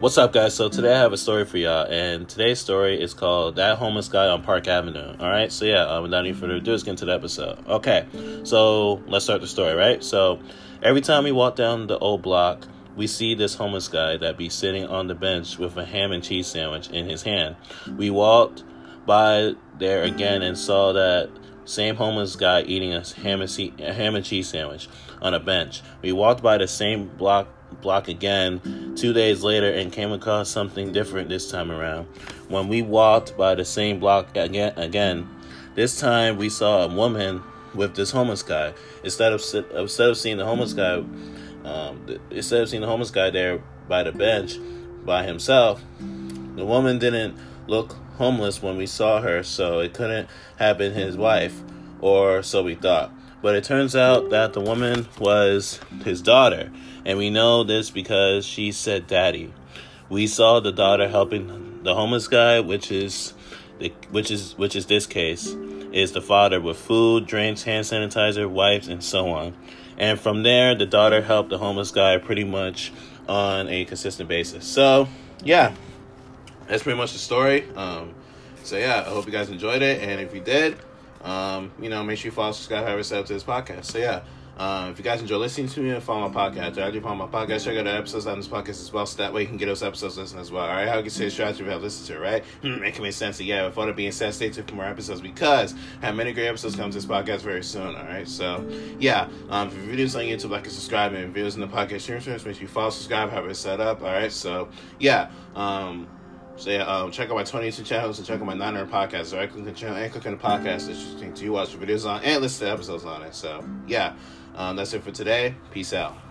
What's up, guys? So today I have a story for y'all, and today's story is called "That Homeless Guy on Park Avenue." All right, so yeah, um, without any further ado, let's get into the episode. Okay, so let's start the story. Right, so every time we walk down the old block, we see this homeless guy that be sitting on the bench with a ham and cheese sandwich in his hand. We walked by there again and saw that same homeless guy eating a ham and, a ham and cheese sandwich on a bench. We walked by the same block block again two days later and came across something different this time around. When we walked by the same block again, again this time we saw a woman with this homeless guy. Instead of instead of seeing the homeless guy, um, instead of seeing the homeless guy there by the bench by himself, the woman didn't look homeless when we saw her, so it couldn't have been his wife, or so we thought. But it turns out that the woman was his daughter, and we know this because she said daddy. We saw the daughter helping the homeless guy, which is the which is which is this case, is the father with food, drinks, hand sanitizer, wipes, and so on. And from there, the daughter helped the homeless guy pretty much on a consistent basis. So, yeah, that's pretty much the story. Um, so yeah, I hope you guys enjoyed it, and if you did, um, you know, make sure you follow, subscribe, have up to this podcast. So yeah. Um, if you guys enjoy listening to me and follow my podcast, or I do follow my podcast, check out the episodes on this podcast as well, so that way you can get those episodes listened as well. All right, how you say a strategy if you listen to it, right? Hmm, it can make sense. Yeah, with all that being said, stay tuned for more episodes because I have many great episodes coming to this podcast very soon. All right, so yeah, um, if your videos on YouTube, like and subscribe, and videos in the podcast sharing service, make sure you follow, subscribe, have it set up. All right, so yeah, um, so yeah, um, check out my 22 channels and check out my 900 podcasts. Right, click on the channel and click on the podcast that you think you watch the videos on and listen to episodes on it. So yeah, um, that's it for today. Peace out.